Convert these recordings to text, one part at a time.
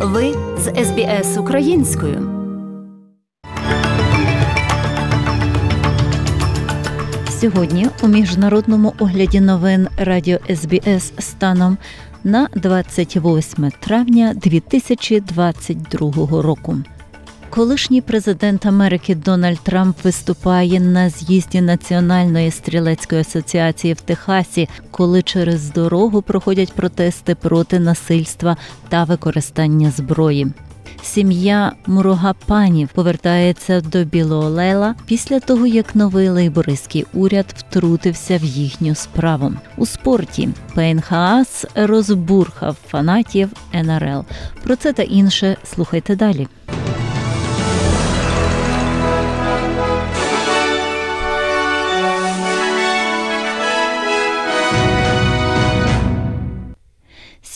Ви з СБС українською. Сьогодні у міжнародному огляді новин Радіо СБС станом на 28 травня 2022 року. Колишній президент Америки Дональд Трамп виступає на з'їзді Національної стрілецької асоціації в Техасі, коли через дорогу проходять протести проти насильства та використання зброї. Сім'я Мурогапанів повертається до Білоолела після того, як новий лейбористський уряд втрутився в їхню справу. У спорті Пейн розбурхав фанатів НРЛ. Про це та інше слухайте далі.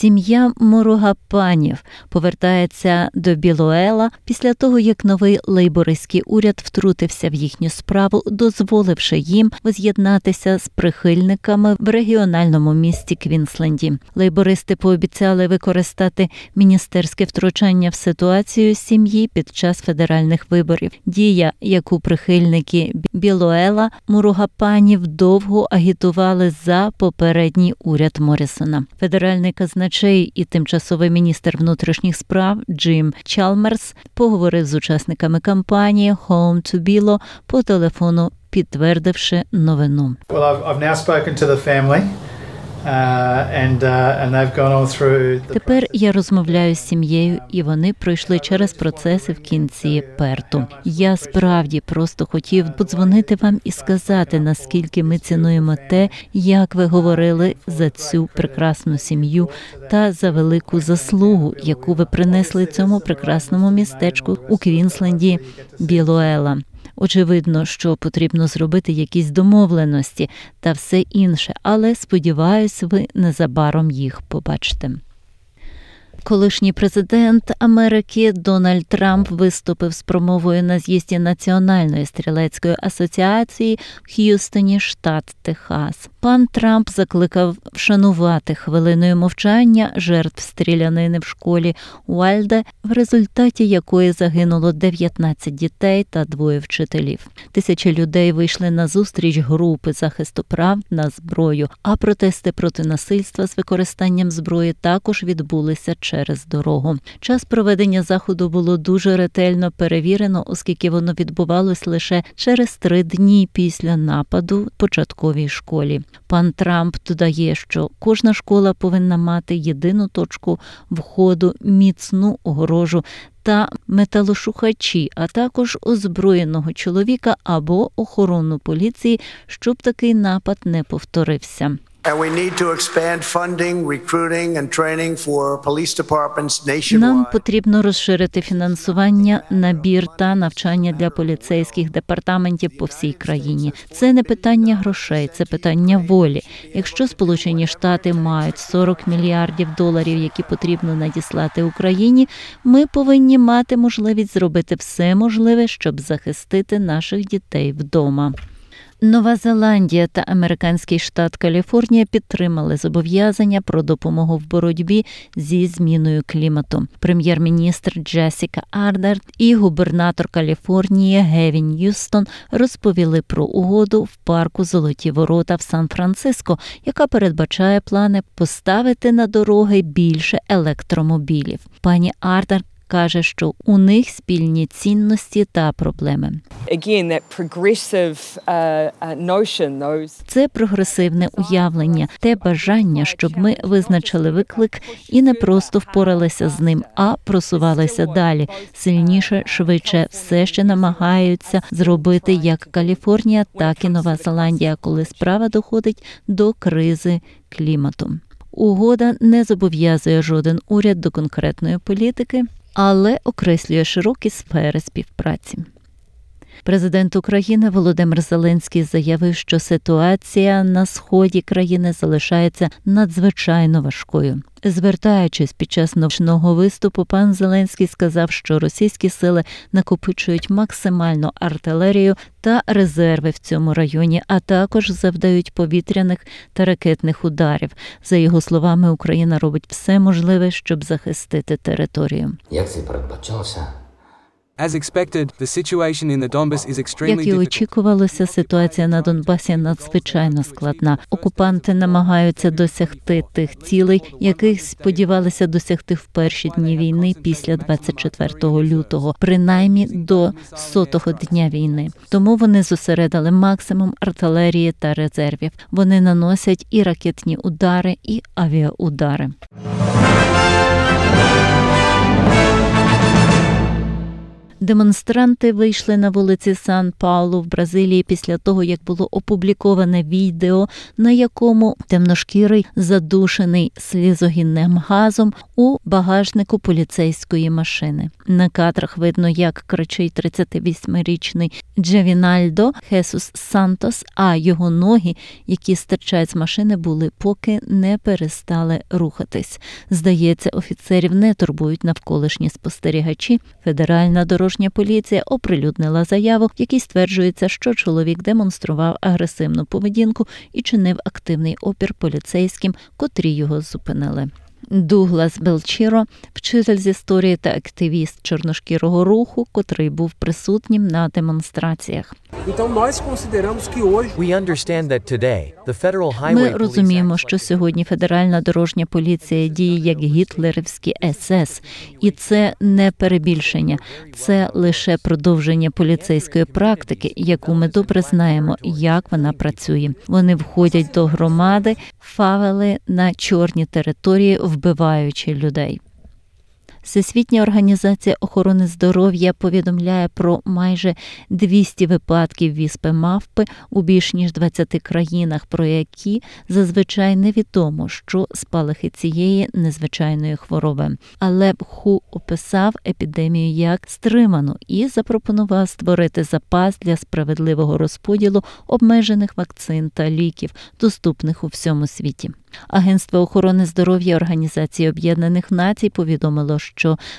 Сім'я Муругапанів повертається до Білоела після того, як новий лейбористський уряд втрутився в їхню справу, дозволивши їм воз'єднатися з прихильниками в регіональному місті Квінсленді. Лейбористи пообіцяли використати міністерське втручання в ситуацію сім'ї під час федеральних виборів. Дія, яку прихильники Білоела Муругапанів довго агітували за попередній уряд Морісона. Федеральний казнач казначей і тимчасовий міністр внутрішніх справ Джим Чалмерс поговорив з учасниками кампанії Home to Bilo по телефону, підтвердивши новину. Well, I've, I've now spoken to the family. Uh, uh, Тепер я розмовляю з сім'єю, і вони пройшли через процеси в кінці перту. Я справді просто хотів подзвонити вам і сказати, наскільки ми цінуємо те, як ви говорили за цю прекрасну сім'ю та за велику заслугу, яку ви принесли цьому прекрасному містечку у Квінсленді Білоела. Очевидно, що потрібно зробити якісь домовленості та все інше, але сподіваюсь, ви незабаром їх побачите. Колишній президент Америки Дональд Трамп виступив з промовою на з'їзді Національної стрілецької асоціації в Х'юстоні, штат Техас. Пан Трамп закликав вшанувати хвилиною мовчання жертв стрілянини в школі Уальде, в результаті якої загинуло 19 дітей та двоє вчителів. Тисячі людей вийшли на зустріч групи захисту прав на зброю, а протести проти насильства з використанням зброї також відбулися через дорогу. Час проведення заходу було дуже ретельно перевірено, оскільки воно відбувалось лише через три дні після нападу початковій школі. Пан Трамп додає, що кожна школа повинна мати єдину точку входу, міцну огорожу. Та металошухачі, а також озброєного чоловіка або охорону поліції, щоб такий напад не повторився. Нам потрібно розширити фінансування, набір та навчання для поліцейських департаментів по всій країні. Це не питання грошей, це питання волі. Якщо Сполучені Штати мають 40 мільярдів доларів, які потрібно надіслати Україні, ми повинні мати можливість зробити все можливе, щоб захистити наших дітей вдома. Нова Зеландія та американський штат Каліфорнія підтримали зобов'язання про допомогу в боротьбі зі зміною клімату. Прем'єр-міністр Джесіка Ардерт і губернатор Каліфорнії Гевін Юстон розповіли про угоду в парку Золоті Ворота в Сан-Франциско, яка передбачає плани поставити на дороги більше електромобілів. Пані Ардерт каже, що у них спільні цінності та проблеми. Uh, uh, Це прогресивне уявлення, те бажання, щоб ми визначили виклик і не просто впоралися з ним, а просувалися далі сильніше, швидше, все ще намагаються зробити як Каліфорнія, так і Нова Зеландія, коли справа доходить до кризи клімату. Угода не зобов'язує жоден уряд до конкретної політики, але окреслює широкі сфери співпраці. Президент України Володимир Зеленський заявив, що ситуація на сході країни залишається надзвичайно важкою. Звертаючись під час ночного виступу, пан Зеленський сказав, що російські сили накопичують максимальну артилерію та резерви в цьому районі, а також завдають повітряних та ракетних ударів. За його словами, Україна робить все можливе, щоб захистити територію. Як це передбачалося? Як і очікувалося, ситуація на Донбасі надзвичайно складна. Окупанти намагаються досягти тих цілей, яких сподівалися досягти в перші дні війни після 24 лютого, принаймні до сотого дня війни. Тому вони зосередили максимум артилерії та резервів. Вони наносять і ракетні удари, і авіаудари. Демонстранти вийшли на вулиці Сан Паулу в Бразилії після того, як було опубліковане відео, на якому темношкірий задушений слізогінним газом у багажнику поліцейської машини. На кадрах видно, як кричить 38-річний Джевінальдо Хесус Сантос, а його ноги, які стирчать з машини, були поки не перестали рухатись. Здається, офіцерів не турбують навколишні спостерігачі. Федеральна дорожня поліція оприлюднила заяву, в якій стверджується, що чоловік демонстрував агресивну поведінку і чинив активний опір поліцейським, котрі його зупинили. Дуглас Белчіро, вчитель з історії та активіст чорношкірого руху, котрий був присутнім на демонстраціях. Ми розуміємо, що сьогодні федеральна дорожня поліція діє як гітлерівські СС, і це не перебільшення, це лише продовження поліцейської практики, яку ми добре знаємо, як вона працює. Вони входять до громади, фавели на чорні території, вбиваючи людей. Всесвітня організація охорони здоров'я повідомляє про майже 200 випадків віспи мавпи у більш ніж 20 країнах, про які зазвичай невідомо, що спалахи цієї незвичайної хвороби. Але ХУ описав епідемію як стриману і запропонував створити запас для справедливого розподілу обмежених вакцин та ліків, доступних у всьому світі. Агентство охорони здоров'я Організації Об'єднаних Націй повідомило, що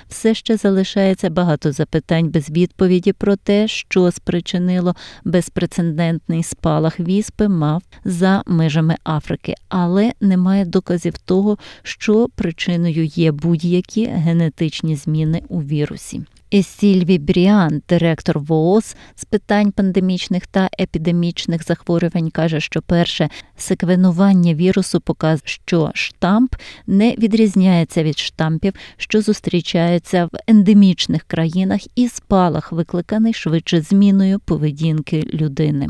все ще залишається багато запитань без відповіді про те, що спричинило безпрецедентний спалах віспи мав за межами Африки, але немає доказів того, що причиною є будь-які генетичні зміни у вірусі. Сільві Бріан, директор ВООЗ з питань пандемічних та епідемічних захворювань, каже, що перше секвенування вірусу показує, що штамп не відрізняється від штампів, що зустрічаються в ендемічних країнах, і спалах викликаний швидше зміною поведінки людини.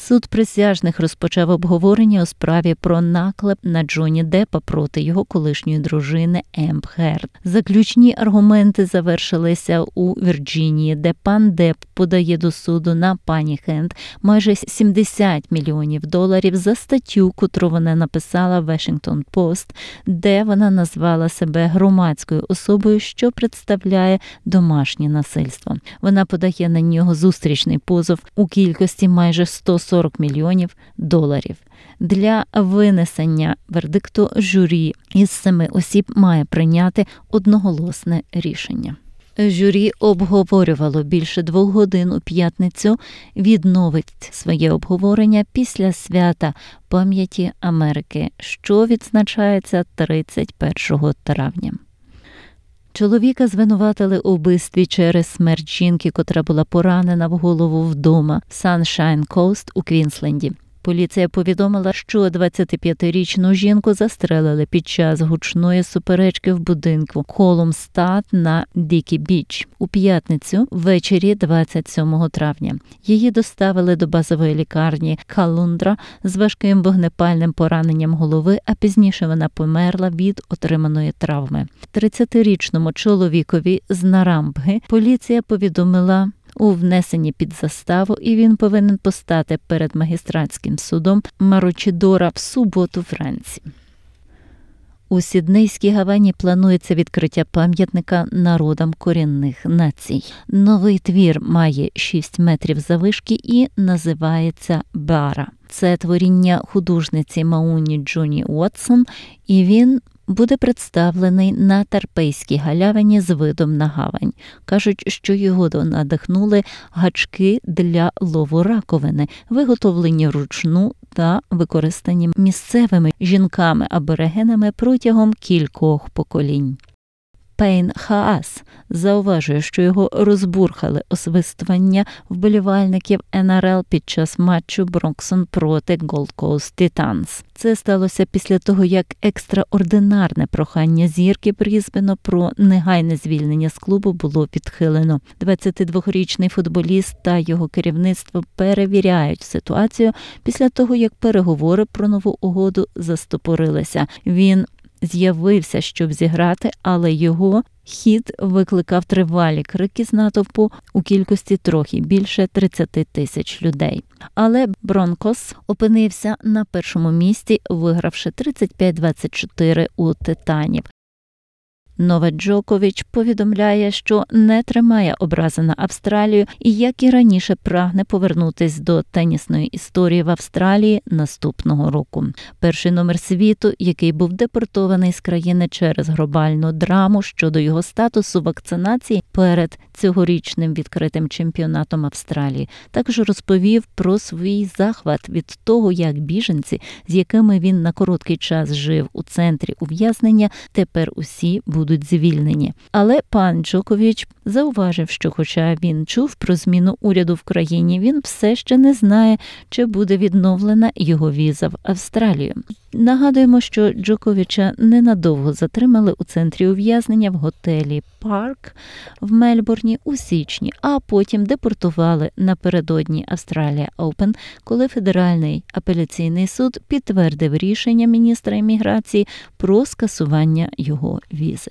Суд присяжних розпочав обговорення у справі про наклеп на Джоні Деппа проти його колишньої дружини Ембер Герд. Заключні аргументи завершилися у Вірджинії, де пан Депп подає до суду на пані Герд майже 70 мільйонів доларів за статтю, котру вона написала в Post, де вона назвала себе громадською особою, що представляє домашнє насильство. Вона подає на нього зустрічний позов у кількості майже 140 мільйонів доларів. Для винесення вердикту журі із семи осіб має прийняти одноголосне рішення. Журі обговорювало більше двох годин у п'ятницю, відновить своє обговорення після свята пам'яті Америки, що відзначається 31 травня. Чоловіка звинуватили у вбивстві через смерть жінки, котра була поранена в голову вдома в Sunshine Coast у Квінсленді. Поліція повідомила, що 25-річну жінку застрелили під час гучної суперечки в будинку Колумстад на Дикі Біч у п'ятницю ввечері 27 травня. Її доставили до базової лікарні Калундра з важким вогнепальним пораненням голови, а пізніше вона померла від отриманої травми. 30-річному чоловікові з Нарамбги поліція повідомила у внесенні під заставу, і він повинен постати перед магістратським судом Марочідора в суботу вранці. У Сіднейській Гавані планується відкриття пам'ятника народам корінних націй. Новий твір має 6 метрів завишки і називається Бара. Це творіння художниці Мауні Джоні Уотсон, і він буде представлений на Тарпейській галявині з видом на гавань. Кажуть, що його надихнули гачки для лову раковини, виготовлені вручну та використані місцевими жінками-аборигенами протягом кількох поколінь. Пейн Хаас зауважує, що його розбурхали освистування вболівальників НРЛ під час матчу Бронксон проти Gold Coast Titans. Це сталося після того, як екстраординарне прохання зірки Брізбену про негайне звільнення з клубу було відхилено. 22-річний футболіст та його керівництво перевіряють ситуацію після того, як переговори про нову угоду застопорилися. Він з'явився, щоб зіграти, але його хід викликав тривалі крики з натовпу у кількості трохи більше 30 тисяч людей. Але Бронкос опинився на першому місці, вигравши 35-24 у титанів. Новак Джокович повідомляє, що не тримає образи на Австралію і, як і раніше, прагне повернутись до тенісної історії в Австралії наступного року. Перший номер світу, який був депортований з країни через глобальну драму щодо його статусу вакцинації перед цьогорічним відкритим чемпіонатом Австралії, також розповів про свій захват від того, як біженці, з якими він на короткий час жив у центрі ув'язнення, тепер усі будуть звільнені. Але пан Джокович зауважив, що, хоча він чув про зміну уряду в країні, він все ще не знає, чи буде відновлена його віза в Австралію. Нагадуємо, що Джоковича ненадовго затримали у центрі ув'язнення в готелі Парк в Мельбурні у січні, а потім депортували напередодні Австралія Оупен, коли федеральний апеляційний суд підтвердив рішення міністра імміграції про скасування його візи.